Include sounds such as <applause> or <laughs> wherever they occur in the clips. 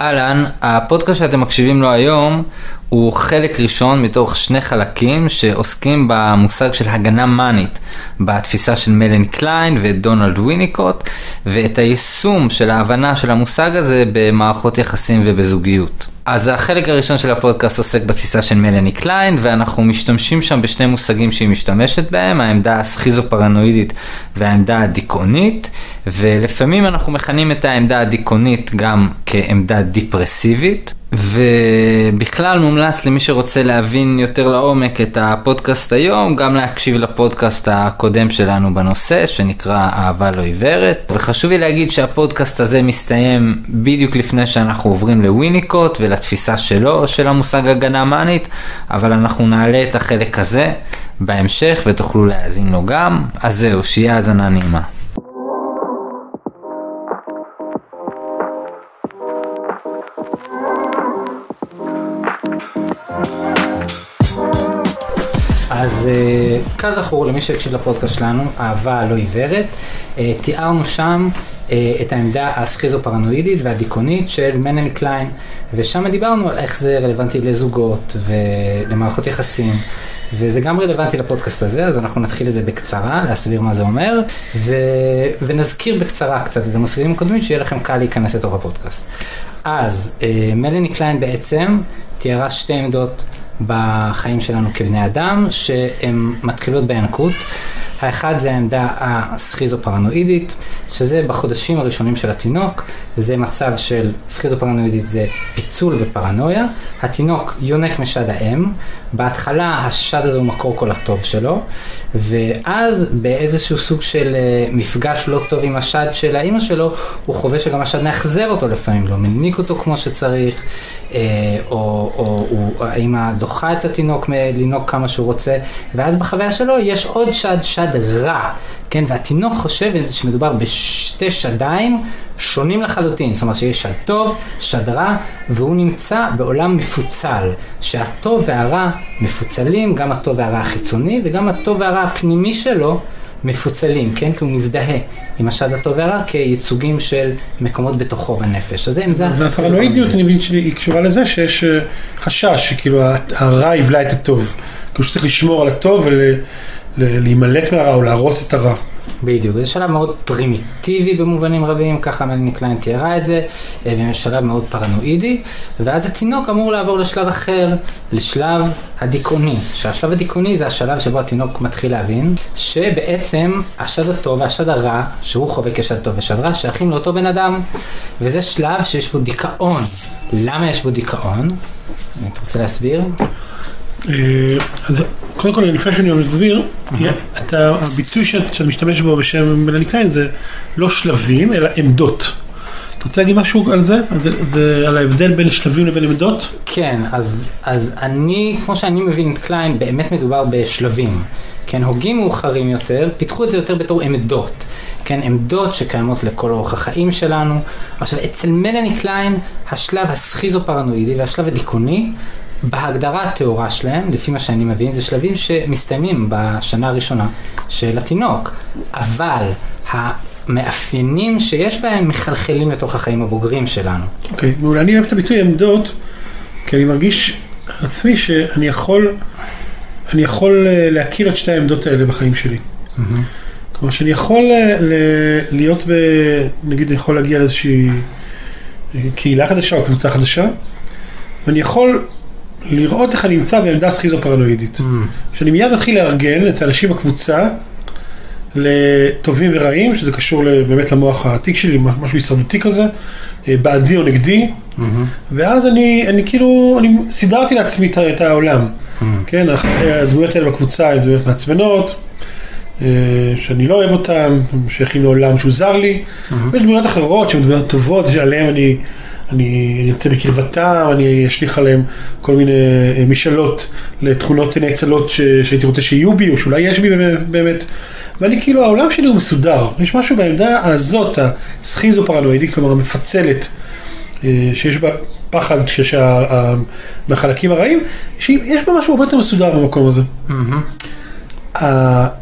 אהלן, הפודקאסט שאתם מקשיבים לו היום הוא חלק ראשון מתוך שני חלקים שעוסקים במושג של הגנה מאנית בתפיסה של מלני קליין ודונלד ויניקוט ואת היישום של ההבנה של המושג הזה במערכות יחסים ובזוגיות. אז החלק הראשון של הפודקאסט עוסק בתפיסה של מלני קליין ואנחנו משתמשים שם בשני מושגים שהיא משתמשת בהם, העמדה הסכיזופרנואידית והעמדה הדיכאונית ולפעמים אנחנו מכנים את העמדה הדיכאונית גם כעמדה דיפרסיבית. ובכלל מומלץ למי שרוצה להבין יותר לעומק את הפודקאסט היום, גם להקשיב לפודקאסט הקודם שלנו בנושא, שנקרא אהבה לא עיוורת. וחשוב לי להגיד שהפודקאסט הזה מסתיים בדיוק לפני שאנחנו עוברים לוויניקוט ולתפיסה שלו, של המושג הגנה מאנית, אבל אנחנו נעלה את החלק הזה בהמשך ותוכלו להאזין לו גם. אז זהו, שיהיה האזנה נעימה. אז אה, כזכור למי שהקשיב לפודקאסט שלנו, אהבה לא עיוורת, אה, תיארנו שם אה, את העמדה הסכיזופרנואידית והדיכאונית של מנלי קליין, ושם דיברנו על איך זה רלוונטי לזוגות ולמערכות יחסים, וזה גם רלוונטי לפודקאסט הזה, אז אנחנו נתחיל את זה בקצרה, להסביר מה זה אומר, ו... ונזכיר בקצרה קצת את המושגים הקודמים, שיהיה לכם קל להיכנס לתוך הפודקאסט. אז מלני קליין בעצם תיארה שתי עמדות. בחיים שלנו כבני אדם, שהן מתחילות בינקות. האחד זה העמדה הסכיזופרנואידית, שזה בחודשים הראשונים של התינוק, זה מצב של סכיזופרנואידית זה פיצול ופרנויה. התינוק יונק משד האם, בהתחלה השד הזה הוא מקור כל הטוב שלו, ואז באיזשהו סוג של אה, מפגש לא טוב עם השד של האימא שלו, הוא חווה שגם השד מאכזב אותו לפעמים, לא מניק אותו כמו שצריך, אה, או, או, או האימא דוחה את התינוק מלנהוג כמה שהוא רוצה, ואז בחוויה שלו יש עוד שד, שד רע, כן, והתינוק חושב שמדובר בשתי שדיים שונים לחלוטין, זאת אומרת שיש שד טוב, שד רע, והוא נמצא בעולם מפוצל, שהטוב והרע מפוצלים, גם הטוב והרע החיצוני וגם הטוב והרע הפנימי שלו מפוצלים, כן? כי הוא מזדהה עם השד הטוב והרע כייצוגים של מקומות בתוכו בנפש. אז זה עמדה... והפרנואידיות, אני מבין שהיא קשורה לזה שיש אה, חשש שכאילו הרע יבלע את הטוב. כאילו שצריך לשמור על הטוב ולהימלט מהרע או להרוס את הרע. בדיוק, זה שלב מאוד פרימיטיבי במובנים רבים, ככה מלני קליין תיארה את זה, אה, ושלב מאוד פרנואידי, ואז התינוק אמור לעבור לשלב אחר, לשלב הדיכאוני, שהשלב הדיכאוני זה השלב שבו התינוק מתחיל להבין, שבעצם השד הטוב והשד הרע, שהוא חווה כשד טוב ושד רע, שייכים לאותו בן אדם, וזה שלב שיש בו דיכאון. למה יש בו דיכאון? אתה רוצה להסביר? אה, אז קודם כל, לפני שאני מסביר, אתה, הביטוי שאתה משתמש בו בשם מלני קליין זה לא שלבים, אלא עמדות. אתה רוצה להגיד משהו על זה? זה, זה על ההבדל בין שלבים לבין עמדות? כן, אז, אז אני, כמו שאני מבין את קליין, באמת מדובר בשלבים. כן, הוגים מאוחרים יותר, פיתחו את זה יותר בתור עמדות. כן, עמדות שקיימות לכל אורך החיים שלנו. עכשיו, אצל מלני קליין, השלב הסכיזופרנואידי והשלב הדיכאוני בהגדרה הטהורה שלהם, לפי מה שאני מבין, זה שלבים שמסתיימים בשנה הראשונה של התינוק, אבל המאפיינים שיש בהם מחלחלים לתוך החיים הבוגרים שלנו. אוקיי, okay, מעולה. אני אוהב את הביטוי עמדות, כי אני מרגיש עצמי שאני יכול, אני יכול אה, להכיר את שתי העמדות האלה בחיים שלי. Mm-hmm. כלומר שאני יכול אה, להיות ב... נגיד אני יכול להגיע לאיזושהי אה, קהילה חדשה או קבוצה חדשה, ואני יכול לראות איך אני נמצא בעמדה סכיזופרנואידית. Mm. שאני מיד מתחיל לארגן את האנשים בקבוצה לטובים ורעים, שזה קשור באמת למוח העתיק שלי, משהו הישרדותי כזה, אה, בעדי או נגדי, mm-hmm. ואז אני, אני כאילו, אני סידרתי לעצמי את העולם. Mm-hmm. כן, הדמויות האלה בקבוצה הן דמויות מעצבנות. אה, שאני לא אוהב אותן, שייכים לעולם שהוא זר לי, mm-hmm. ויש דמויות אחרות שהן דמויות טובות, שעליהן אני אני ארצה בקרבתם, אני אשליך עליהם כל מיני אה, משאלות לתכונות נאצלות שהייתי רוצה שיהיו בי, או שאולי יש בי באמת. ואני כאילו, העולם שלי הוא מסודר. יש משהו בעמדה הזאת, הסכיזו-פרנואידית, כלומר המפצלת, אה, שיש בה פחד מהחלקים הרעים, שיש בה משהו הרבה יותר מסודר במקום הזה.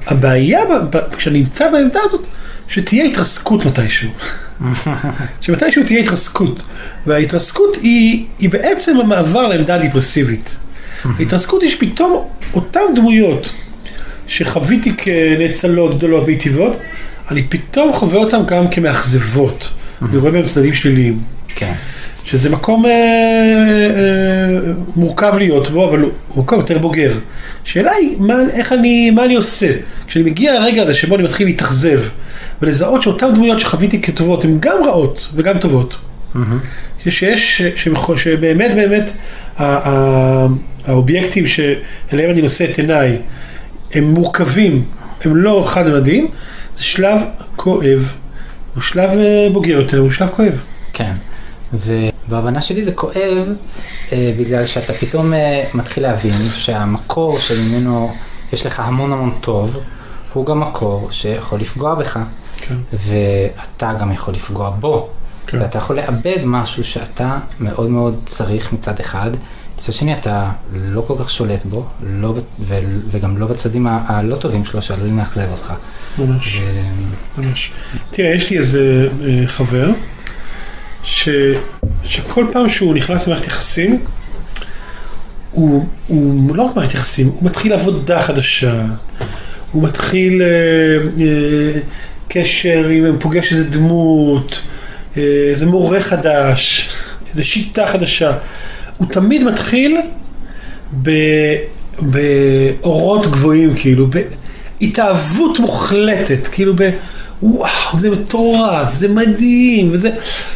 הבעיה כשאני נמצא בעמדה הזאת, שתהיה התרסקות מתישהו. <laughs> שמתישהו תהיה התרסקות, וההתרסקות היא, היא בעצם המעבר לעמדה דיפרסיבית. ההתרסקות היא שפתאום אותן דמויות שחוויתי כנאצלות גדולות מיטיבות, אני פתאום חווה אותן גם כמאכזבות. אני רואה בהם צדדים שליליים. כן. שזה מקום אה, אה, מורכב להיות בו, אבל הוא מקום יותר בוגר. השאלה היא, מה, איך אני, מה אני עושה? כשאני מגיע לרגע הזה שבו אני מתחיל להתאכזב, ולזהות שאותן דמויות שחוויתי כטובות הן גם רעות וגם טובות. שיש, שמח- שבאמת באמת ה- ה- האובייקטים שאליהם אני נושא את עיניי, הם מורכבים, הם לא חד-ממדיים, זה שלב כואב, הוא שלב אה, בוגר יותר, הוא שלב כואב. כן, ובהבנה שלי זה כואב אה, בגלל שאתה פתאום אה, מתחיל להבין שהמקור שממנו יש לך המון המון טוב, הוא גם מקור שיכול לפגוע בך, כן. ואתה גם יכול לפגוע בו. כן. ואתה יכול לאבד משהו שאתה מאוד מאוד צריך מצד אחד, מצד שני אתה לא כל כך שולט בו, לא, ו, וגם לא בצדים ה- הלא טובים שלו שעלולים לאכזב אותך. ממש. ו... ממש. תראה, יש לי איזה אה, חבר, ש, שכל פעם שהוא נכנס למערכת יחסים, הוא, הוא לא רק מערכת יחסים, הוא מתחיל עבודה חדשה, הוא מתחיל אה, אה, קשר, עם, הוא פוגש איזה דמות, אה, איזה מורה חדש, איזה שיטה חדשה. הוא תמיד מתחיל ב, באורות גבוהים, כאילו, בהתאהבות מוחלטת, כאילו ב... וואו, זה מטורף, זה מדהים, וזה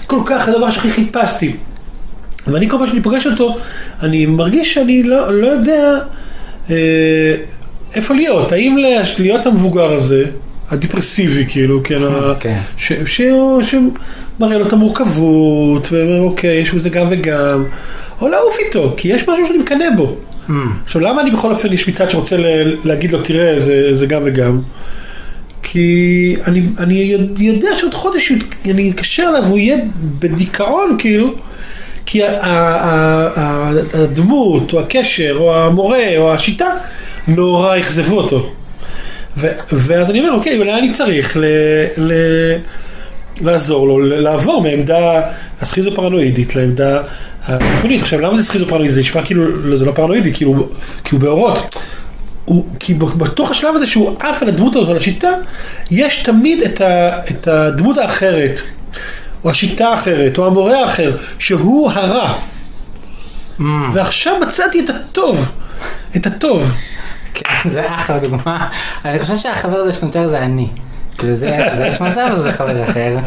כל כך הדבר שהכי חיפשתי. ואני כל פעם שאני פוגש אותו, אני מרגיש שאני לא, לא יודע אה, איפה להיות, האם להיות המבוגר הזה, הדיפרסיבי כאילו, כן, ה- כן. ש- ש- שמראה לו את המורכבות, ואומר אוקיי, יש בזה גם וגם, או לעוף איתו, כי יש משהו שאני מקנא בו. Mm, עכשיו, למה אני בכל אופן, יש מצד שרוצה ל- להגיד לו, תראה, זה, זה גם וגם? כי אני, אני יודע- שעוד חודש אני אתקשר אליו, הוא יהיה בדיכאון, כאילו, כי הדמות, או הקשר, או המורה, או השיטה, נורא אכזבו אותו. ו- ואז אני אומר, אוקיי, אולי אני צריך ל- ל- לעזור לו, לעבור מעמדה הסכיזופרנואידית לעמדה הדיכאונית. עכשיו, למה זה סכיזופרנואידי? זה נשמע כאילו, זה לא פרנואידי, כאילו, כי הוא באורות. הוא, כי בתוך השלב הזה שהוא עף על הדמות הזאת, על השיטה, יש תמיד את, ה, את הדמות האחרת, או השיטה האחרת, או המורה האחר, שהוא הרע. mm. ועכשיו מצאתי את הטוב, את הטוב. כן, זה אחלה דוגמה. אני חושב שהחבר הזה שאתה מתאר זה אני. כאילו זה, זה יש מצב שזה חבר אחר.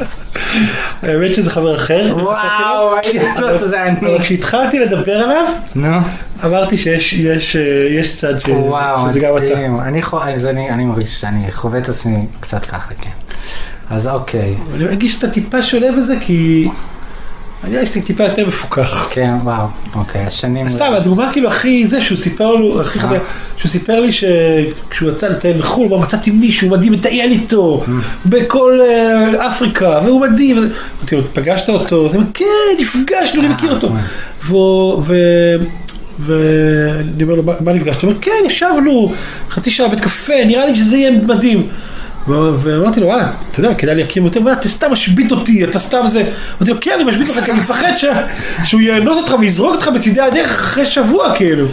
האמת שזה חבר אחר. וואו, הייתי בטוח שזה אני. אבל כשהתחלתי לדבר עליו, אמרתי שיש יש, יש צד וואו, שזה גם אתה. מדהים. אני מרגיש שאני חווה את עצמי קצת ככה, כן. אז אוקיי, אני מרגיש שאתה טיפה שונה בזה, כי אני מרגיש שאתה טיפה יותר מפוקח. כן, וואו, אוקיי, השנים... סתם, הדוגמה כאילו הכי זה, שהוא סיפר לו, הכי חזק, שהוא סיפר לי שכשהוא יצא לטייל בחו"ל, הוא מצאתי מישהו מדהים, מטייל איתו, בכל אה, אפריקה, והוא מדהים. אמרתי לו, פגשת אותו? אז הוא אומר, כן, נפגשנו, אני מכיר אותו. אה, ואני אומר לו, "מה- נפגשת? הוא אומר, כן, ישבנו חצי שעה בבית קפה, נראה לי שזה יהיה מדהים. ואמרתי לו, וואלה, אתה יודע, כדאי להקים יותר, אתה סתם משבית אותי, אתה סתם זה. אמרתי לו, כן, אני משבית אותך, כי אני מפחד שהוא יאנוס אותך ויזרוק אותך בצידי הדרך אחרי שבוע, כאילו.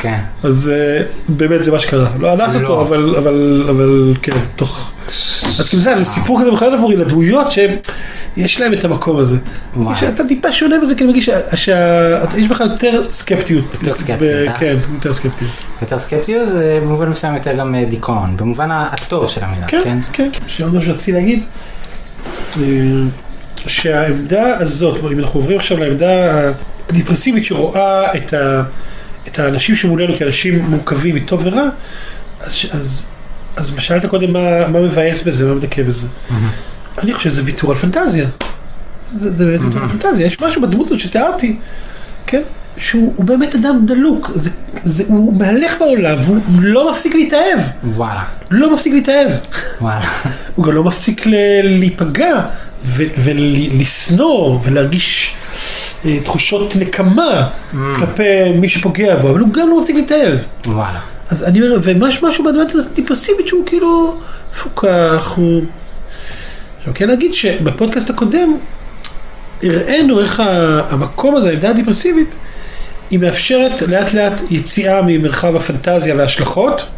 כן. אז אה, באמת זה מה שקרה. לא אנס לא. אותו, אבל, אבל, אבל כן, תוך... אז כאילו זה, זה סיפור כזה בכלל עבורי לדמויות שיש להם את המקום הזה. שאתה טיפה שונה בזה, כי אני מרגיש שיש בך יותר סקפטיות. יותר סקפטיות, אה? כן, יותר סקפטיות. יותר סקפטיות ובמובן מסוים יותר גם אה, דיכאון, במובן הטוב של המילה, כן, כן? כן. שעוד משהו שרציתי להגיד, אה, שהעמדה הזאת, אם אנחנו עוברים עכשיו לעמדה הדיפרסיבית שרואה את, ה, את האנשים שמולנו כאנשים מורכבים מטוב ורע, אז, אז, אז שאלת קודם מה, מה מבאס בזה, מה מדכא בזה. אני חושב שזה ויתור על פנטזיה. זה, זה באמת ויתור על פנטזיה. יש משהו בדמות הזאת שתיארתי, כן? שהוא הוא באמת אדם דלוק, זה, זה, הוא מהלך בעולם והוא לא מפסיק להתאהב, וואלה, לא מפסיק להתאהב. וואלה. הוא גם לא מפסיק ל- להיפגע ולשנוא ולהרגיש אה, תחושות נקמה Mm. כלפי מי שפוגע בו, אבל הוא גם לא מפסיק להתאהב. וואלה. אז אני אומר, ומש משהו בדמות הזאת דיפרסיבית שהוא כאילו מפוקח, הוא... עכשיו כן נגיד שבפודקאסט הקודם הראינו איך המקום הזה, העמדה הדיפרסיבית, היא מאפשרת לאט לאט יציאה ממרחב הפנטזיה וההשלכות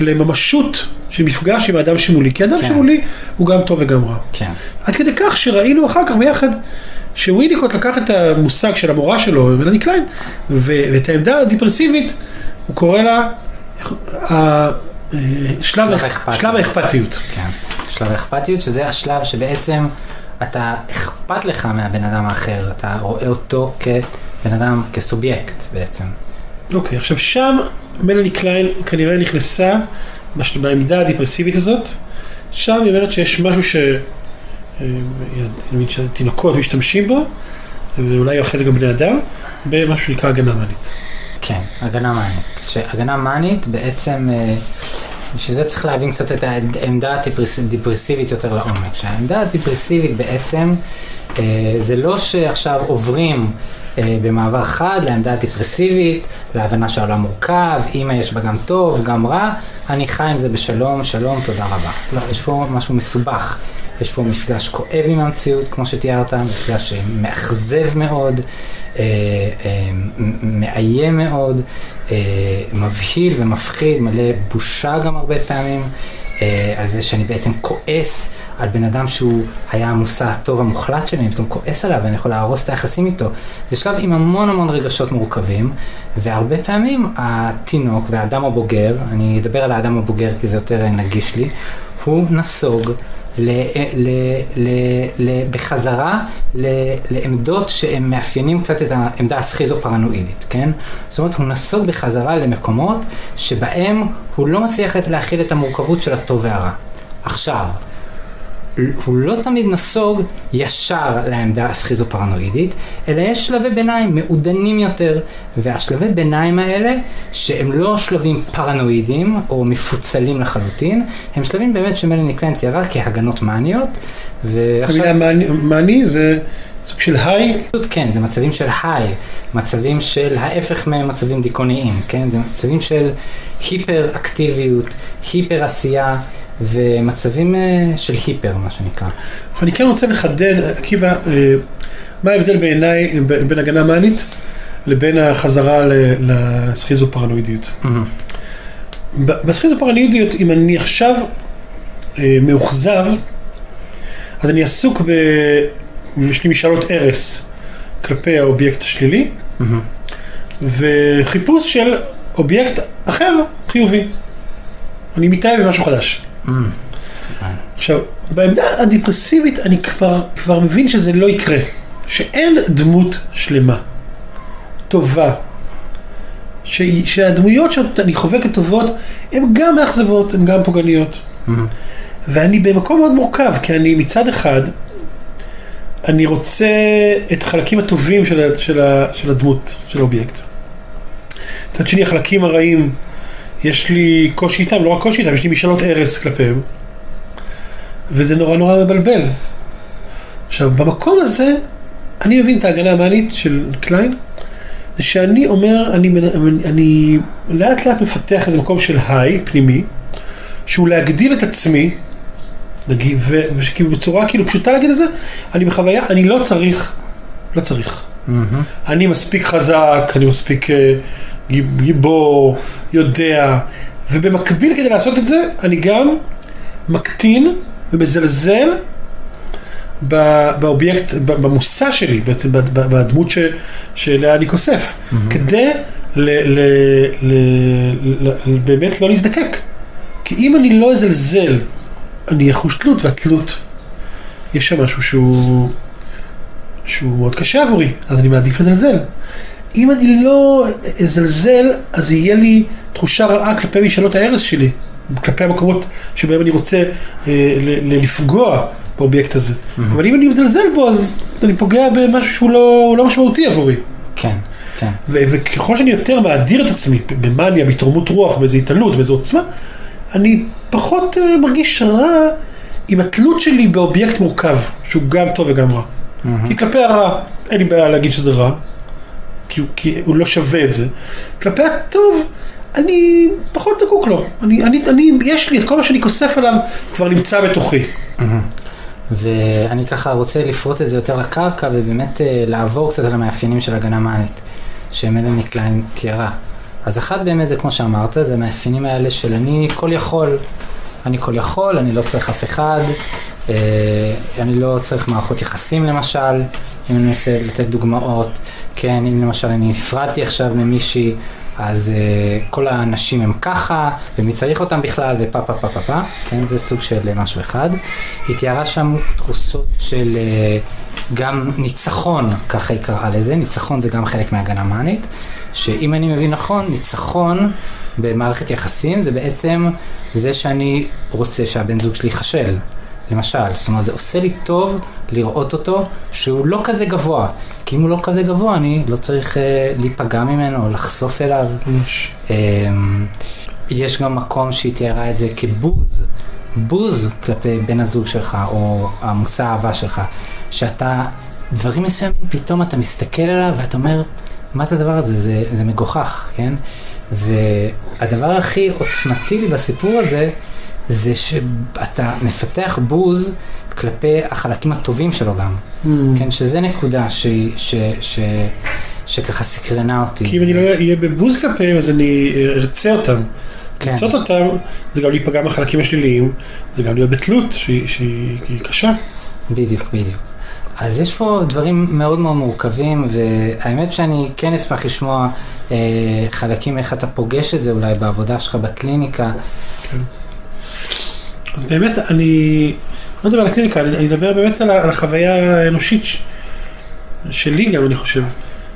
לממשות של מפגש עם האדם שמולי, כי האדם כן. שמולי הוא גם טוב וגם רע. כן. עד כדי כך שראינו אחר כך ביחד שוויניקוט לקח את המושג של המורה שלו, מלאני קליין, ואת העמדה הדיפרסיבית, הוא קורא לה אה, האכפתיות. שלב האכפתיות. כן. שלב האכפתיות, שזה השלב שבעצם אתה אכפת לך מהבן אדם האחר, אתה רואה אותו כבן אדם, כסובייקט בעצם. אוקיי, עכשיו שם מלאני קליין כנראה נכנסה בש- בעמדה הדיפרסיבית הזאת, שם היא אומרת שיש משהו ש... אה, שתינוקות משתמשים בו, ואולי אחרי זה גם בני אדם, במשהו שנקרא הגנה מאנית. כן, הגנה מאנית. שהגנה מאנית בעצם, אה, בשביל זה צריך להבין קצת את העמדה הדיפרסיבית יותר לעומק. שהעמדה הדיפרסיבית בעצם, אה, זה לא שעכשיו עוברים אה, במעבר חד לעמדה הדיפרסיבית, להבנה שהעולם מורכב, אמא יש בה גם טוב, גם רע, אני חי עם זה בשלום, שלום, תודה רבה. לא, יש פה משהו מסובך. יש פה מפגש כואב עם המציאות, כמו שתיארת, מפגש מאכזב מאוד, אה, אה, מאיים מאוד, אה, מבהיל ומפחיד, מלא בושה גם הרבה פעמים, אה, על זה שאני בעצם כועס על בן אדם שהוא היה המושא הטוב המוחלט שלי, אני פתאום כועס עליו ואני יכול להרוס את היחסים איתו. זה שלב עם המון המון רגשות מורכבים, והרבה פעמים התינוק והאדם הבוגר, אני אדבר על האדם הבוגר כי זה יותר נגיש לי, הוא נסוג ל, ל, ל, ל, בחזרה ל, לעמדות שהם מאפיינים קצת את העמדה הסכיזו-פרנואידית, כן? זאת אומרת, הוא נסוג בחזרה למקומות שבהם הוא לא מצליח להכיל את המורכבות של הטוב והרע. עכשיו, הוא לא תמיד נסוג ישר לעמדה הסכיזו-פרנואידית, אלא יש שלבי ביניים מעודנים יותר, והשלבי ביניים האלה, שהם לא שלבים פרנואידיים או מפוצלים לחלוטין, הם שלבים באמת שמלאני קליין תיארה כהגנות מאניות, ועכשיו... המילה מאני- מאני זה סוג של היי, כן, זה מצבים של היי, מצבים של ההפך ממצבים דיכאוניים, כן? זה מצבים של היפר אקטיביות, היפר עשייה ומצבים אה, של היפר, מה שנקרא. אני כן רוצה לחדד, עקיבא, אה, מה ההבדל בעיניי בין הגנה מאנית לבין החזרה לסכיזופרנואידיות. בסכיזופרנואידיות, אם אני עכשיו אה, מאוכזב, אז אני עסוק ב... יש לי משאלות הרס כלפי האובייקט השלילי, וחיפוש של אובייקט אחר חיובי. אני מתאהב במשהו חדש. עכשיו, בעמדה הדיפרסיבית אני כבר, כבר מבין שזה לא יקרה. שאין דמות שלמה, טובה, ש, שהדמויות שאני חווה כטובות הן גם מאכזבות, הן גם פוגעניות. ואני במקום מאוד מורכב, כי אני מצד אחד, אני רוצה את החלקים הטובים של, של, של הדמות, של האובייקט. מצד שני, החלקים הרעים, יש לי קושי איתם, לא רק קושי איתם, יש לי משאלות הרס כלפיהם. וזה נורא נורא מבלבל. עכשיו, במקום הזה, אני מבין את ההגנה המאנית של קליין, זה שאני אומר, אני, מנ- אני לאט לאט מפתח איזה מקום של היי, פנימי, שהוא להגדיל את עצמי, נגיד, ו- וכאילו בצורה כאילו פשוטה להגיד את זה, אני בחוויה, אני לא צריך, לא צריך. אני מספיק חזק, אני מספיק אה, גיבור, יודע, ובמקביל כדי לעשות את זה, אני גם מקטין ומזלזל באובייקט, במושא שלי, בעצם בדמות ש- שאליה אני כוסף, כדי ל- ל- ל- ל- באמת לא להזדקק. כי אם אני לא אזלזל, אני אחוש תלות, והתלות, יש שם משהו שהוא, שהוא מאוד קשה עבורי, אז אני מעדיף לזלזל. אם אני לא אזלזל, אז יהיה לי תחושה רעה כלפי משאלות ההרס שלי, כלפי המקומות שבהם אני רוצה אה, לפגוע באובייקט הזה. אבל אם אני מזלזל בו, אז אני פוגע במשהו שהוא לא, לא משמעותי עבורי. כן, כן. ו- וככל שאני יותר מאדיר את עצמי במאניה, בהתרוממות רוח, באיזו התעלות, באיזו עוצמה, אני פחות uh, מרגיש רע עם התלות שלי באובייקט מורכב, שהוא גם טוב וגם רע. כי כלפי הרע, אין לי בעיה להגיד שזה רע, כי, הוא- כי הוא לא שווה את זה. כלפי הטוב, אני פחות זקוק לו. אני, אני, אני, יש לי את כל מה שאני כוסף עליו, כבר נמצא בתוכי. ואני ככה רוצה לפרוט את זה יותר לקרקע ובאמת אה, לעבור קצת על המאפיינים של הגנה מאנית, שמלאני קליין תיארה. אז אחד באמת זה כמו שאמרת, זה המאפיינים האלה של אני כל יכול, אני כל יכול, אני לא צריך אף אחד, אני לא צריך מערכות יחסים למשל, אם אני מנסה לתת דוגמאות, כן, אם למשל אני נפרדתי עכשיו ממישהי, אז uh, כל האנשים הם ככה, ומי צריך אותם בכלל, ופה פה פה פה פה, כן, זה סוג של משהו אחד. היא תיארה שם תחושות של uh, גם ניצחון, ככה היא קראה לזה, ניצחון זה גם חלק מהגנה מאנית, שאם אני מבין נכון, ניצחון במערכת יחסים זה בעצם זה שאני רוצה שהבן זוג שלי ייכשל. למשל, זאת אומרת, זה עושה לי טוב לראות אותו שהוא לא כזה גבוה. כי אם הוא לא כזה גבוה, אני לא צריך uh, להיפגע ממנו או לחשוף אליו. ממש. Um, יש גם מקום שהיא תיארה את זה כבוז, בוז כלפי בן הזוג שלך, או המושא האהבה שלך, שאתה, דברים מסוימים, פתאום אתה מסתכל עליו ואתה אומר, מה זה הדבר הזה? זה, זה מגוחך, כן? והדבר הכי עוצמתי לי בסיפור הזה, זה שאתה מפתח בוז כלפי החלקים הטובים שלו גם, Mm. כן, שזה נקודה ש, ש, ש, שככה סקרנה אותי. כי אם אני לא אהיה בבוז כלפיהם, אז אני ארצה אותם. כן. לרצות אותם, זה גם להיפגע מהחלקים השליליים, זה גם להיות בתלות שהיא- שהיא קשה. בדיוק, בדיוק. אז יש פה דברים מאוד מאוד מורכבים, והאמת שאני כן אשמח לשמוע אה, חלקים איך אתה פוגש את זה אולי בעבודה שלך בקליניקה. אז באמת, אני לא מדבר על הקליניקה, אני אני אדבר באמת על על החוויה האנושית ש- שלי גם, אני חושב.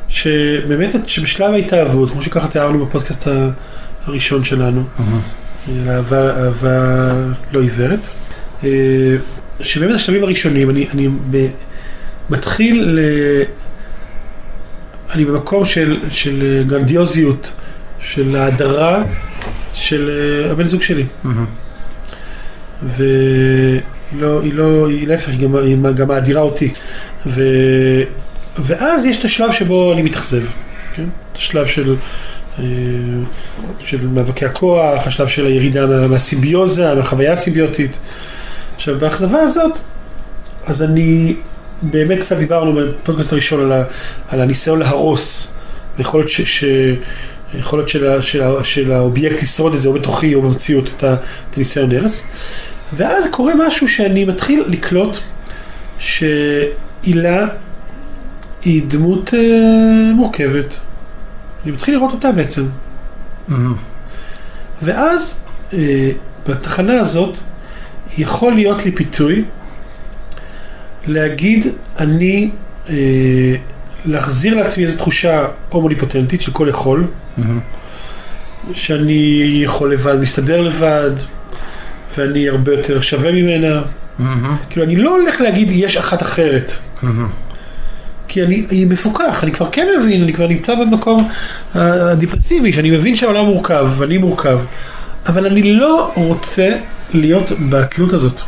שבאמת, שבשלב ההתאהבות, כמו שככה תיארנו בפודקאסט הראשון שלנו, על אהבה, אהבה לא עיוורת, אה, שבאמת השלבים הראשונים, אני, אני ב, מתחיל ל... אני במקום של, של גרנדיוזיות, של ההדרה של אה, הבן זוג שלי. מהמם. והיא לא, היא לא, היא להפך, היא גם, היא גם מאדירה אותי. ו, ואז יש את השלב שבו אני מתאכזב, כן? את השלב של, אה, של מאבקי הכוח, השלב של הירידה מה, מהסימביוזה, מהחוויה הסימביוטית. עכשיו, באכזבה הזאת, אז אני, באמת קצת דיברנו בפודקאסט הראשון על, ה, על הניסיון להרוס, ויכול להיות ש... ש יכול להיות של, של, של האובייקט לשרוד את זה או בתוכי או במציאות את הניסיון הרס. ואז קורה משהו שאני מתחיל לקלוט שהילה היא דמות אה, מורכבת. אני מתחיל לראות אותה בעצם. מהמם. ואז אה, בתחנה הזאת יכול להיות לי פיתוי להגיד אני, אה, להחזיר לעצמי איזו תחושה הומוניפוטנטית של כל יכול, מהמם. שאני יכול לבד, מסתדר לבד, ואני הרבה יותר שווה ממנה. מהמם. כאילו, אני לא הולך להגיד יש אחת אחרת. מהמם. כי אני, אני מפוקח, אני כבר כן מבין, אני כבר נמצא במקום אה, הדיפרסיבי, שאני מבין שהעולם מורכב, ואני מורכב, אבל אני לא רוצה להיות בתלות הזאת.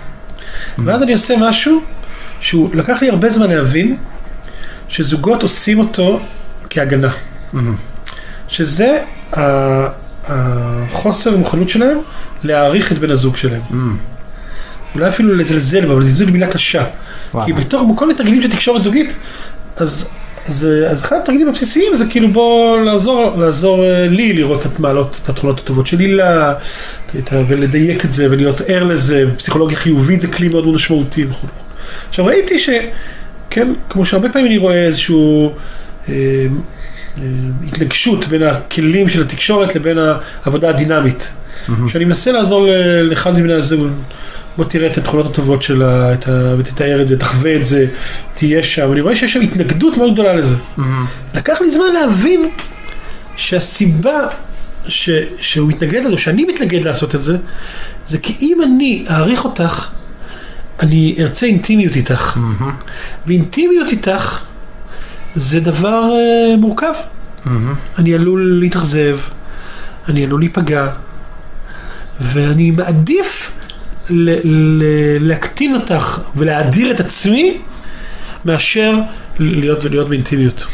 ואז אני עושה משהו שהוא לקח לי הרבה זמן להבין, שזוגות עושים אותו כהגנה. מהמם. שזה ה- החוסר מוכנות שלהם להעריך את בן הזוג שלהם. מהמם. אולי אפילו לזלזל אבל זלזול היא מילה קשה. וואו. כי בתור בכל מיני תרגילים של תקשורת זוגית, אז, אז, אז אחד התרגילים הבסיסיים זה כאילו בוא לעזור, לעזור אה, לי לראות את מעלות, את התכונות הטובות של הילה, ולדייק את זה ולהיות ער לזה, פסיכולוגיה חיובית זה כלי מאוד מאוד משמעותי וכו'. עכשיו ראיתי ש... כן, כמו שהרבה פעמים אני רואה איזשהו אה, התנגשות בין הכלים של התקשורת לבין העבודה הדינמית. מהמם. שאני מנסה לעזור לאחד מבני הזוג, בוא תראה את התכונות הטובות שלה, את ה... ותתאר את זה, תחווה את זה, תהיה שם. אני רואה שיש שם התנגדות מאוד גדולה לזה. מהמם. לקח לי זמן להבין שהסיבה ש... שהוא מתנגד לזה, שאני מתנגד לעשות את זה, זה כי אם אני אעריך אותך, אני ארצה אינטימיות איתך. מהמם. ואינטימיות איתך זה דבר uh, מורכב. מהמם. אני עלול להתאכזב, אני עלול להיפגע, ואני מעדיף ל- ל- להקטין אותך ולהאדיר את עצמי, מאשר להיות ולהיות באינטימיות.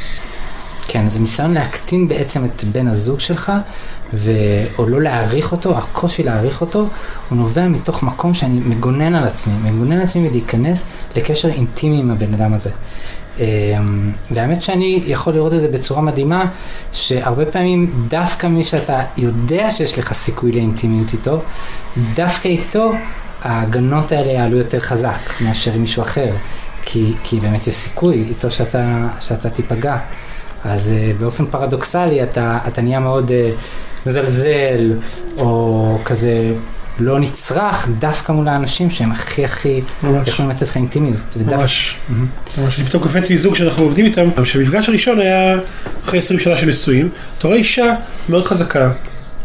כן, זה ניסיון להקטין בעצם את בן הזוג שלך, ו... או לא להעריך אותו, הקושי להעריך אותו, הוא נובע מתוך מקום שאני מגונן על עצמי, מגונן על עצמי מלהיכנס לקשר אינטימי עם הבן אדם הזה. אמ, והאמת שאני יכול לראות את זה בצורה מדהימה, שהרבה פעמים דווקא מי שאתה יודע שיש לך סיכוי לאינטימיות איתו, דווקא איתו ההגנות האלה יעלו יותר חזק מאשר עם מישהו אחר, כי, כי באמת יש סיכוי איתו שאתה, שאתה תיפגע. אז uh, באופן פרדוקסלי אתה, אתה נהיה מאוד uh, מזלזל, או כזה לא נצרך דווקא מול האנשים שהם הכי הכי ממש. יכולים לתת לך אינטימיות. ודווקא- ממש. מהמם. ממש, אני פתאום קופץ לי זוג שאנחנו עובדים איתם, שהמפגש הראשון היה אחרי 20 שנה של נישואים, אתה רואה אישה מאוד חזקה,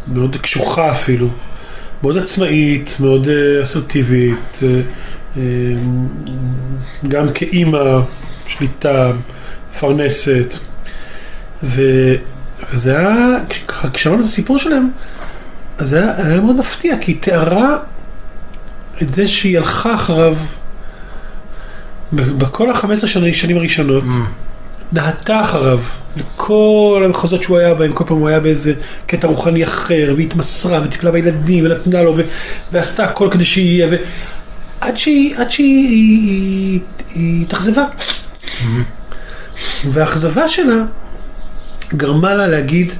מאוד קשוחה אפילו, מאוד עצמאית, מאוד אה, אסרטיבית, אה, אה, גם כאימא, שליטה, מפרנסת, ו- וזה היה, ככה, כשאמרנו את הסיפור שלהם, אז זה היה, היה מאוד מפתיע, כי היא תיארה את זה שהיא הלכה אחריו בכל ה-15 שנים, שנים הראשונות, Mm. נהתה אחריו לכל המחוזות שהוא היה בהם, כל פעם הוא היה באיזה קטע רוחני אחר, והתמסרה, וטיפלה בילדים, ונתנה לו, ו- ועשתה הכל כדי שיהיה, ו... עד שהיא, עד שהיא היא, היא, היא התאכזבה. והאכזבה שלה גרמה לה להגיד,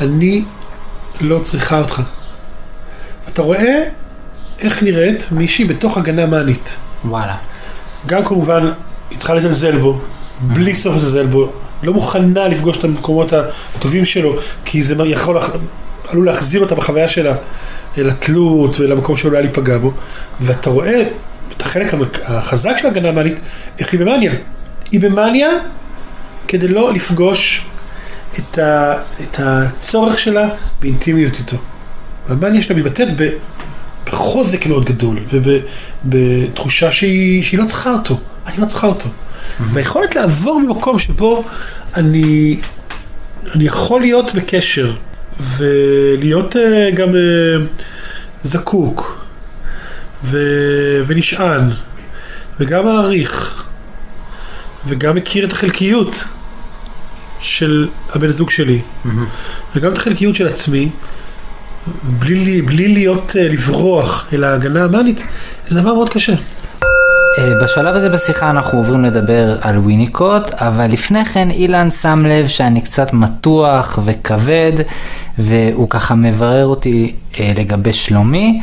אני לא צריכה אותך. אתה רואה איך נראית מישהי בתוך הגנה מאנית. וואלה. גם כמובן, היא צריכה לזלזל בו, בלי סוף לזלזל בו, לא מוכנה לפגוש את המקומות הטובים שלו, כי זה יכול, עלול להחזיר אותה בחוויה שלה לתלות ולמקום שהוא אולי להיפגע בו, ואתה רואה את החלק החזק של ההגנה המאנית, איך היא במאניה. היא במאניה כדי לא לפגוש את, ה, את הצורך שלה באינטימיות איתו. והמאניה שלה מתבטאת. בחוזק מאוד גדול, ובתחושה שהיא, שהיא לא צריכה אותו, אני לא צריכה אותו. והיכולת לעבור ממקום שבו אני, אני יכול להיות בקשר, ולהיות uh, גם uh, זקוק, ו, ונשען, וגם מעריך, וגם מכיר את החלקיות של הבן זוג שלי. וגם את החלקיות של עצמי, בלי, בלי להיות, אה, לברוח אל ההגנה המאנית, זה דבר מאוד קשה. אה, בשלב הזה בשיחה אנחנו עוברים לדבר על וויניקוט, אבל לפני כן אילן שם לב שאני קצת מתוח וכבד, והוא ככה מברר אותי אה, לגבי שלומי,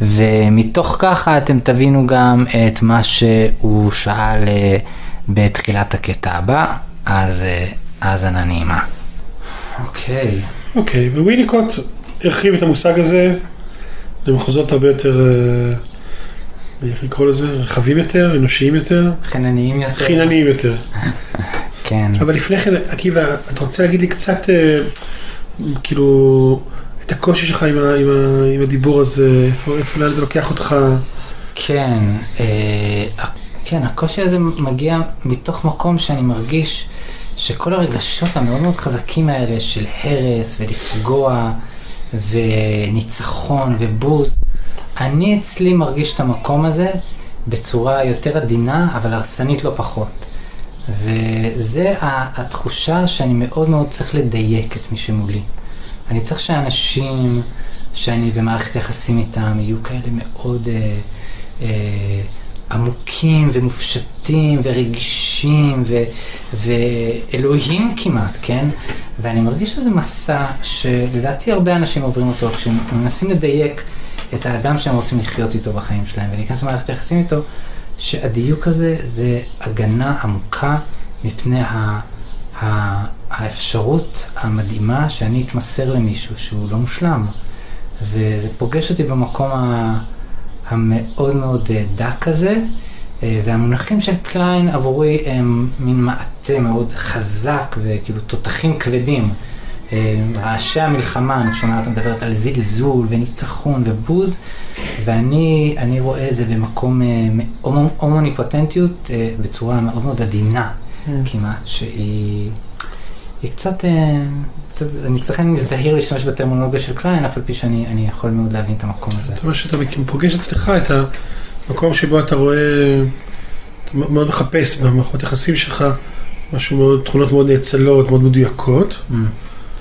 ומתוך ככה אתם תבינו גם את מה שהוא שאל בתחילת הקטע הבא, אז האזנה נעימה. אוקיי. אוקיי, וויניקוט הרחיב את המושג הזה למחוזות הרבה יותר, אה, איך לקרוא לזה, רחבים יותר, אנושיים יותר, חינניים יותר. חינניים יותר. <laughs> כן. אבל לפני כן, עקיבא, אתה רוצה להגיד לי קצת, אה, כאילו, את הקושי שלך עם, ה, עם, ה, עם הדיבור הזה, איפה, איפה לאן זה לוקח אותך? כן, אה, כן, הקושי הזה מגיע מתוך מקום שאני מרגיש שכל הרגשות המאוד מאוד חזקים האלה של הרס ולפגוע וניצחון ובוז, אני אצלי מרגיש את המקום הזה בצורה יותר עדינה, אבל הרסנית לא פחות. וזה התחושה שאני מאוד מאוד צריך לדייק את מי שמולי. אני צריך שאנשים שאני במערכת יחסים איתם יהיו כאלה מאוד אה, אה, עמוקים ומופשטים ורגישים ו, ואלוהים כמעט, כן? ואני מרגיש שזה מסע שלדעתי הרבה אנשים עוברים אותו כשהם מנסים לדייק את האדם שהם רוצים לחיות איתו בחיים שלהם ולהיכנס למערכת היחסים איתו, שהדיוק הזה זה הגנה עמוקה מפני ה... ה- האפשרות המדהימה שאני אתמסר למישהו שהוא לא מושלם. וזה פוגש אותי במקום ה- המאוד מאוד אה, דק הזה, אה, והמונחים של קליין עבורי הם מין מעטה מאוד חזק וכאילו תותחים כבדים. אה, רעשי המלחמה, אני שומע אותה מדברת על זלזול וניצחון ובוז, ואני אני רואה את זה במקום הומו- הומוניפוטנטיות בצורה מאוד מאוד עדינה כמעט, שהיא היא קצת, קצת, אני קצת זהיר להשתמש בטרמינולוגיה של קליין, אף על פי שאני אני יכול מאוד להבין את המקום הזה. זאת אומרת שאתה פוגש אצלך את המקום שבו אתה רואה, אתה מאוד מחפש במערכות יחסים שלך משהו מאוד, תכונות מאוד נאצלות, מאוד מדויקות, Mm,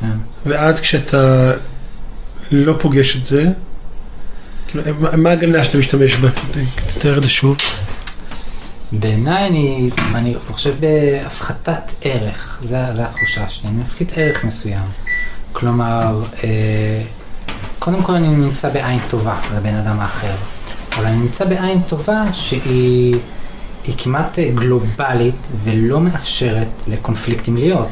כן. ואז כשאתה לא פוגש את זה, כאילו, מה- מה ההגנה שאתה משתמש בה? תתאר את זה שוב. בעיניי אני, אני חושב בהפחתת ערך, זה התחושה שלי, אני מפחית ערך מסוים. כלומר, אה, קודם כל אני נמצא בעין טובה לבן אדם האחר, אבל אני נמצא בעין טובה שהיא היא כמעט גלובלית ולא מאפשרת לקונפליקטים להיות.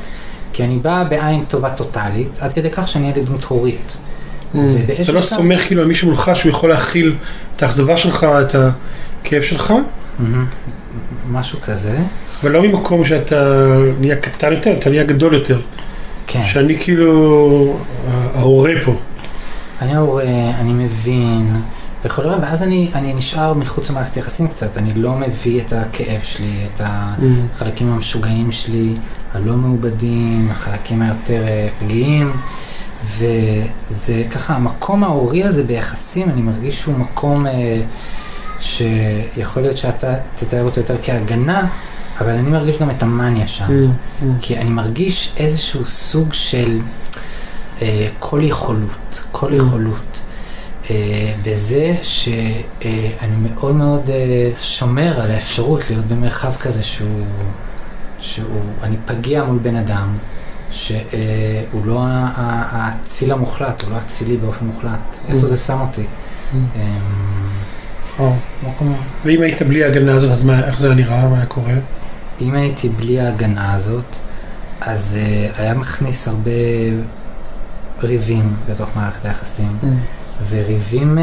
כי אני בא בעין טובה טוטאלית, עד כדי כך שאני אהיה לדמות הורית. אתה ובאיזשהו לא סומך כאילו על מישהו מולך שהוא יכול להכיל את האכזבה שלך, את הכאב שלך. משהו כזה. ולא ממקום שאתה נהיה קטן יותר, אתה נהיה גדול יותר. כן. שאני כאילו ההורה פה. אני ההורה, אני מבין, וכולי, ואז אני, אני נשאר מחוץ למערכת יחסים קצת, אני לא מביא את הכאב שלי, את החלקים המשוגעים שלי, הלא מעובדים, החלקים היותר אה, פגיעים, וזה ככה, המקום ההורי הזה ביחסים, אני מרגיש שהוא מקום אה, שיכול להיות שאתה תתאר אותו יותר כהגנה, אבל אני מרגיש גם את המאניה שם. כי אני מרגיש איזשהו סוג של אה, כל יכולות, כל Mm. יכולות. אה, בזה שאני מאוד מאוד אה, שומר על האפשרות להיות במרחב כזה שהוא, שהוא, אני פגיע מול בן אדם, שהוא לא ה- ה- האציל המוחלט, הוא לא אצילי באופן מוחלט. Mm. איפה זה שם אותי? Mm. אה, או. מקום- ואם היית בלי ההגנה הזאת, אז מה, איך זה היה נראה, מה היה קורה? אם הייתי בלי ההגנה הזאת, אז uh, היה מכניס הרבה ריבים בתוך מערכת היחסים. וריבים uh,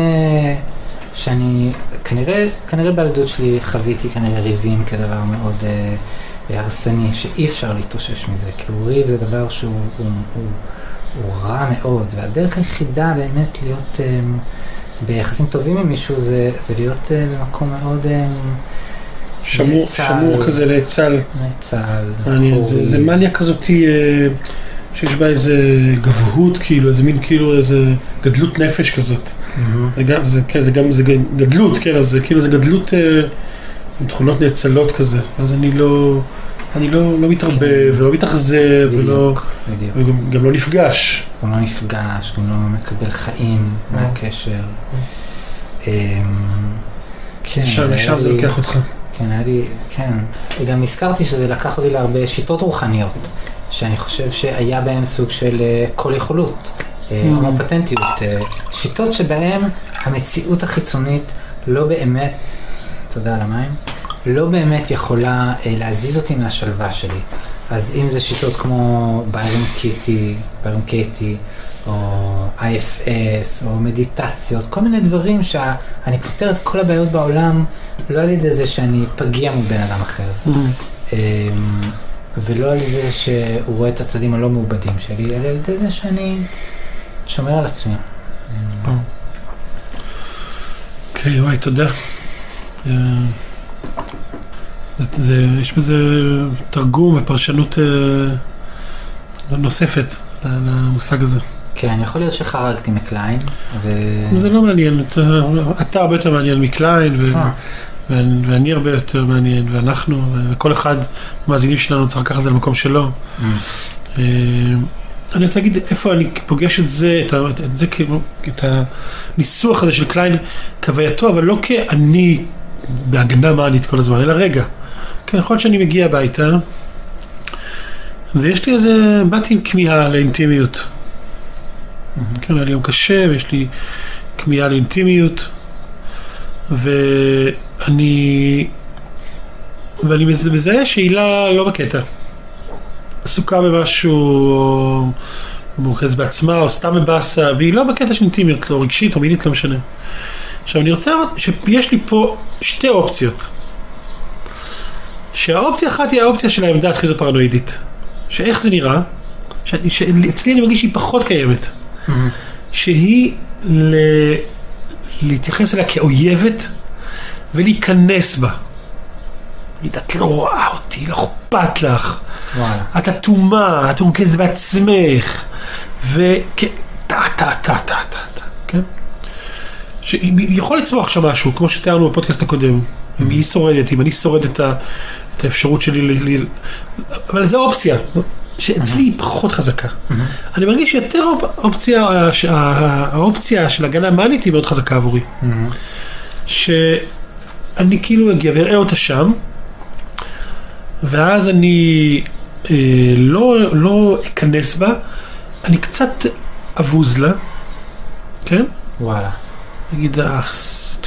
שאני, כנראה, כנראה בילדות שלי חוויתי כנראה ריבים כדבר מאוד uh, הרסני, שאי אפשר להתאושש מזה. כאילו ריב זה דבר שהוא הוא, הוא, הוא רע מאוד, והדרך היחידה באמת להיות um, ביחסים טובים עם מישהו זה, זה להיות uh, במקום מאוד... Um, שמור, נאצל. שמור כזה נאצל. צה"ל, מעניין, זה, זה מניה כזאתי אה, שיש בה איזה גבהות, כאילו, איזה מין כאילו איזה גדלות נפש כזאת. זה גם, זה, כן, זה גם, זה גדלות, כן, אז זה כאילו זה גדלות אה, עם תכונות נאצלות כזה. אז אני לא, אני לא, לא מתרבה כן. ולא מתאכזב ולא, בדיוק. וגם גם לא נפגש. הוא לא נפגש, גם לא מקבל חיים אה. מהקשר. אמ, כן, שם, לשם זה לוקח אותך. כן, היה לי, כן. וגם נזכרתי שזה לקח אותי להרבה שיטות רוחניות, שאני חושב שהיה בהם סוג של אה, כל יכולות, אה, Mm. הומופטנטיות, אה, שיטות שבהם המציאות החיצונית לא באמת, תודה על המים, לא באמת יכולה אה, להזיז אותי מהשלווה שלי. אז אם זה שיטות כמו ביירון קיטי, ביירון קייטי, או IFS, או מדיטציות, כל מיני דברים שאני פותר את כל הבעיות בעולם, לא על ידי זה שאני פגיע מול בן אדם אחר, אמ, ולא על זה שהוא רואה את הצדדים הלא מעובדים שלי, אלא על ידי זה שאני שומר על עצמי. אוקיי, וואי, תודה. זה, זה, יש בזה תרגום ופרשנות אה, נוספת למושג הזה. כן, יכול להיות שחרגתי מקליין, ו... זה לא מעניין, אתה, אתה הרבה יותר מעניין מקליין, ו, אה, ואני, ואני הרבה יותר מעניין, ואנחנו, וכל אחד מהמאזינים שלנו צריך לקחת את זה למקום שלו. אמ, אה, אני רוצה להגיד איפה אני פוגש את זה, את, ה- את זה את הניסוח הזה של קליין כהווייתו, אבל לא כאני בהגנה מאנית כל הזמן, אלא רגע. כן, יכול להיות שאני מגיע הביתה, ויש לי איזה, באתי עם כמיהה לאינטימיות. אמ, כן, היה לי יום קשה, ויש לי כמיהה לאינטימיות, ואני, ואני מז- מזהה שהילה לא בקטע. עסוקה במשהו, או מורכזת בעצמה, או סתם בבאסה, והיא לא בקטע של אינטימיות, לא רגשית או מינית, לא משנה. עכשיו, אני רוצה לראות שיש לי פה שתי אופציות. שהאופציה אחת היא האופציה של העמדה הסכיזופרנואידית. שאיך זה נראה, שאני- שאצלי אני מרגיש שהיא פחות קיימת. אמ, שהיא ל... להתייחס אליה כאויבת ולהיכנס בה. להגיד, את לא רואה אותי, לא אכפת לך, וואלה. את אטומה, את מורכזת בעצמך, וכן, טה, טה, טה, טה, טה, טה, כן? שיכול לצמוח שם משהו, כמו שתיארנו בפודקאסט הקודם. אם היא שורדת, אם אני שורד את, ה, את האפשרות שלי, ל, ל, אבל זו אופציה, שאצלי היא פחות חזקה. אני מרגיש שיותר אופ- אופציה, האופציה של הגנה מאנית היא מאוד חזקה עבורי. שאני כאילו אגיע ואראה אותה שם, ואז אני אה, לא, לא אכנס בה, אני קצת אבוז לה, כן? וואלה. נגיד, אה,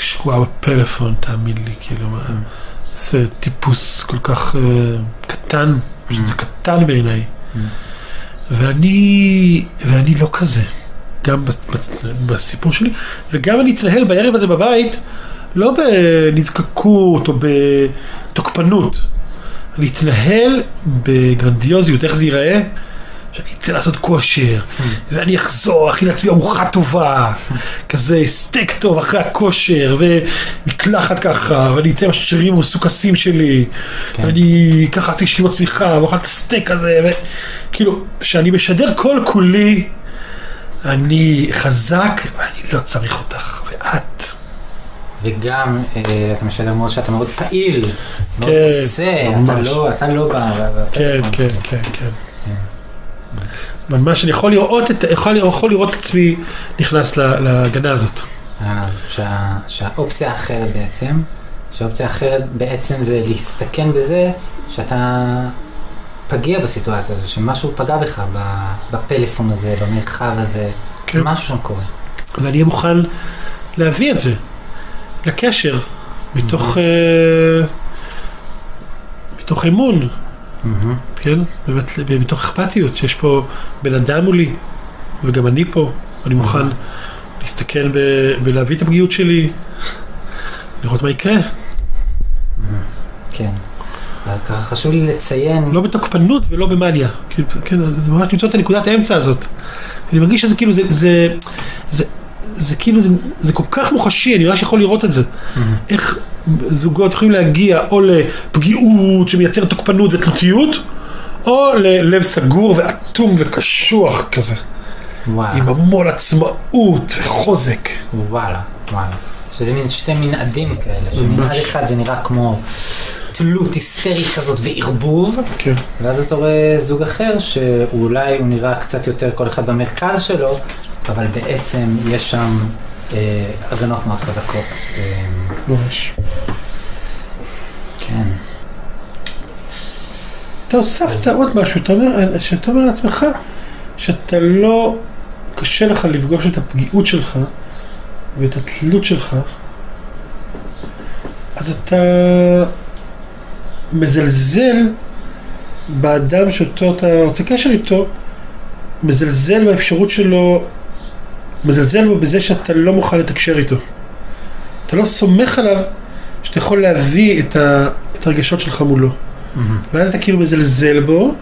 תשקוע בפלאפון, תאמין לי, כאילו, מה, זה טיפוס כל כך אה, קטן, פשוט זה קטן בעיניי. ואני, ואני לא כזה, גם בסיפור שלי, וגם אני אתנהל בערב הזה בבית, לא בנזקקות או בתוקפנות, אני אתנהל בגרנדיוזיות, איך זה ייראה? שאני אצא לעשות כושר, ואני אחזור, אכין לעצמי ארוחה טובה, כזה סטייק טוב אחרי הכושר, ומקלחת ככה, ואני אצא עם השרירים המסוכסים שלי, כן. ואני ככה אעשה שכיבות צמיחה, ואוכל את הסטייק הזה, וכאילו, שאני משדר כל כולי, אני חזק, ואני לא צריך אותך, ואת. וגם אה, אתה משדר מאוד שאתה מאוד פעיל, מאוד כן, עושה, אתה. לא, אתה לא ב- ב- כן. כן, כן, כן. ממש, אני יכול לראות את, יכול, יכול לראות את עצמי נכנס להגנה הזאת. אה, שה- שהאופציה האחרת בעצם, שהאופציה האחרת בעצם זה להסתכן בזה שאתה פגיע בסיטואציה הזו, שמשהו פגע בך בפלאפון הזה, במרחב הזה, כן. משהו שם קורה. ואני אהיה מוכן להביא את זה לקשר, מתוך, אה, מתוך אמון. כן? באמת, מתוך אכפתיות, שיש פה בן אדם מולי, וגם אני פה, אני מוכן להסתכל ולהביא את הפגיעות שלי, לראות מה יקרה. כן. ככה חשוב לי לציין, לא בתוקפנות ולא במאניה. כן, זה ממש למצוא את הנקודת האמצע הזאת. אני מרגיש שזה כאילו, זה, זה, זה, זה כאילו, זה, זה כל כך מוחשי, אני ממש יכול לראות את זה. מהמם. איך זוגות יכולים להגיע או לפגיעות שמייצרת תוקפנות ותלותיות, או ללב סגור ואטום וקשוח כזה, וואלה, עם המון עצמאות וחוזק. וואלה, וואלה. שזה מין שתי מנעדים כאלה, שמנעד. אחד זה נראה כמו תלות היסטרית כזאת וערבוב, כן. ואז אתה רואה זוג אחר שאולי הוא נראה קצת יותר כל אחד במרכז שלו, אבל בעצם יש שם הגנות מאוד חזקות. אה, ממש. כן. אתה הוספת עוד משהו, אתה אומר, שאתה אומר לעצמך, שאתה לא, קשה לך לפגוש את הפגיעות שלך ואת התלות שלך, אז אתה מזלזל באדם שאותו אתה רוצה קשר איתו, מזלזל באפשרות שלו, מזלזל בו בזה שאתה לא מוכן לתקשר איתו. אתה לא סומך עליו שאתה יכול להביא את, ה, את הרגשות שלך מולו. מהמם. ואז אתה כאילו מזלזל בו,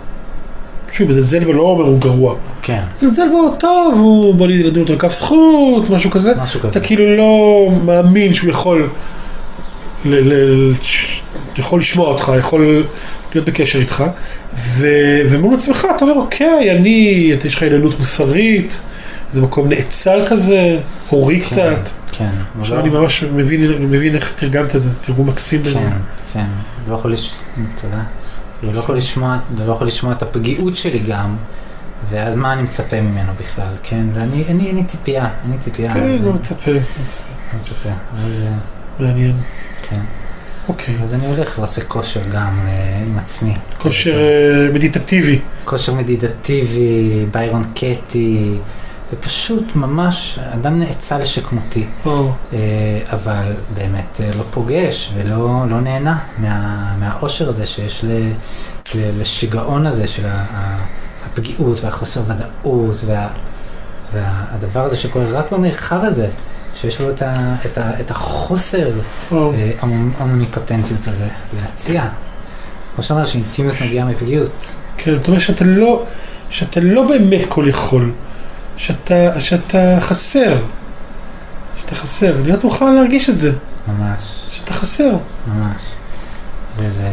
שוב, מזלזל בו לא אומר הוא גרוע, כן, מזלזל בו טוב, הוא בוא נדון אותו על כף זכות, משהו כזה, משהו כזה. אתה כאילו לא מאמין שהוא יכול, ל, ל, ש- יכול לשמוע אותך, יכול להיות בקשר איתך, ו, ומול עצמך אתה אומר, אוקיי, אני, יש לך עליונות מוסרית, איזה מקום נאצל כזה, הורי כן, קצת. כן. עכשיו לא- אני ממש מבין, מבין איך תרגמת את זה, תרגום מקסים. כן, בעיניי. כן. לא יכול לש... תודה. לא יכול לשמוע, לא יכול לשמוע את הפגיעות שלי גם, ואז מה אני מצפה ממנו בכלל, כן? ואני, אני, אין לי ציפייה, אין לי ציפייה. כן, לא מצפה, אני מצפה. אז, אה, מעניין. כן. אוקיי. אז אני הולך ועושה כושר גם אה, עם עצמי. כושר אה, מדיטטיבי. כושר מדיטטיבי, ביירון קטי, ופשוט ממש אדם נאצל לשכמותי, אה, אבל באמת אה, לא פוגש ולא לא נהנה מה, מהאושר הזה שיש ל, ל, לשיגעון הזה של הפגיעות והחוסר ודאות וה, והדבר הזה שקורה רק במרחב הזה, שיש לו את, ה, את, ה, את החוסר או, אה, המ- האומניפטנטיות הזה להציע. כמו שאומר שאינטימיות מגיעה מפגיעות. כן, זאת אומרת שאתה לא, שאתה לא באמת כל יכול, שאתה, שאתה חסר, שאתה חסר, להיות מוכן להרגיש את זה, ממש, שאתה חסר, ממש. וזה...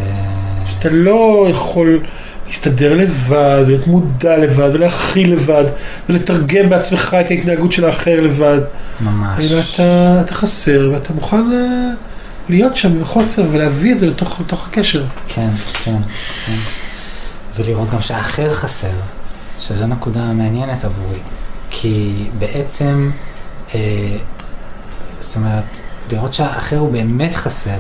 שאתה לא יכול להסתדר לבד, להיות מודע לבד, ולהכיל לבד, ולתרגם בעצמך את ההתנהגות של האחר לבד, ממש. אלא אתה, אתה חסר ואתה מוכן אה, להיות שם בחוסר ולהביא את זה לתוך, לתוך הקשר. כן, כן, כן. ולראות גם שהאחר חסר, שזו נקודה מעניינת עבורי. כי בעצם, אה, זאת אומרת, לראות שהאחר הוא באמת חסר,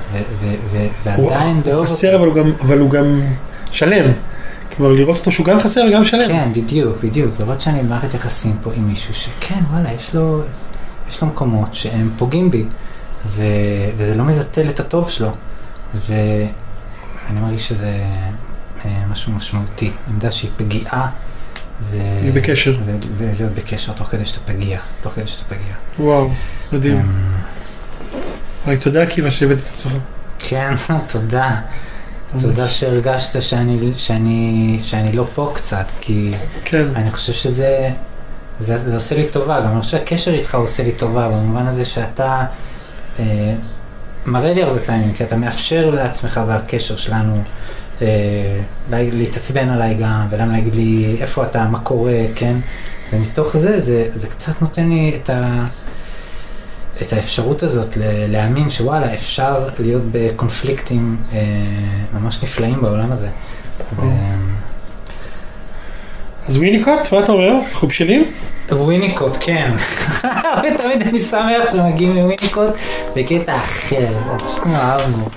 ועדיין הוא, הוא חסר אבל הוא, גם, אבל הוא גם שלם. כלומר לראות אותו שהוא גם חסר וגם שלם. כן, בדיוק, בדיוק. לראות שאני במערכת יחסים פה עם מישהו שכן, וואלה, יש לו, יש לו מקומות שהם פוגעים בי, ו, וזה לא מבטל את הטוב שלו. ואני מרגיש שזה אה, משהו משמעותי, עמדה שהיא פגיעה. ו... היא בקשר. ו- ולהיות בקשר תוך כדי שאתה פגיע, תוך כדי שאתה פגיע. וואו, מדהים. אמ, וואי, תודה עקיבא שהבאת את עצמך. כן, <laughs> תודה. תודה שהרגשת שאני, שאני, שאני לא פה קצת, כי כן, אני חושב שזה זה, זה עושה לי טובה, גם אני חושב שהקשר איתך עושה לי טובה, במובן הזה שאתה אה, מראה לי הרבה פעמים, כי אתה מאפשר לעצמך והקשר שלנו אה, לה- להתעצבן עליי גם, ולמה להגיד לי איפה אתה, מה קורה, כן? ומתוך זה, זה, זה קצת נותן לי את, ה, את האפשרות הזאת להאמין שוואלה, אפשר להיות בקונפליקטים אה, ממש נפלאים בעולם הזה. ו- אז ויניקוט, מה אתה אומר? אנחנו בשלים? וויניקוט, כן. <laughs> תמיד אני שמח שמגיעים לוויניקוט בקטע אחר, פשוט מאהבנו.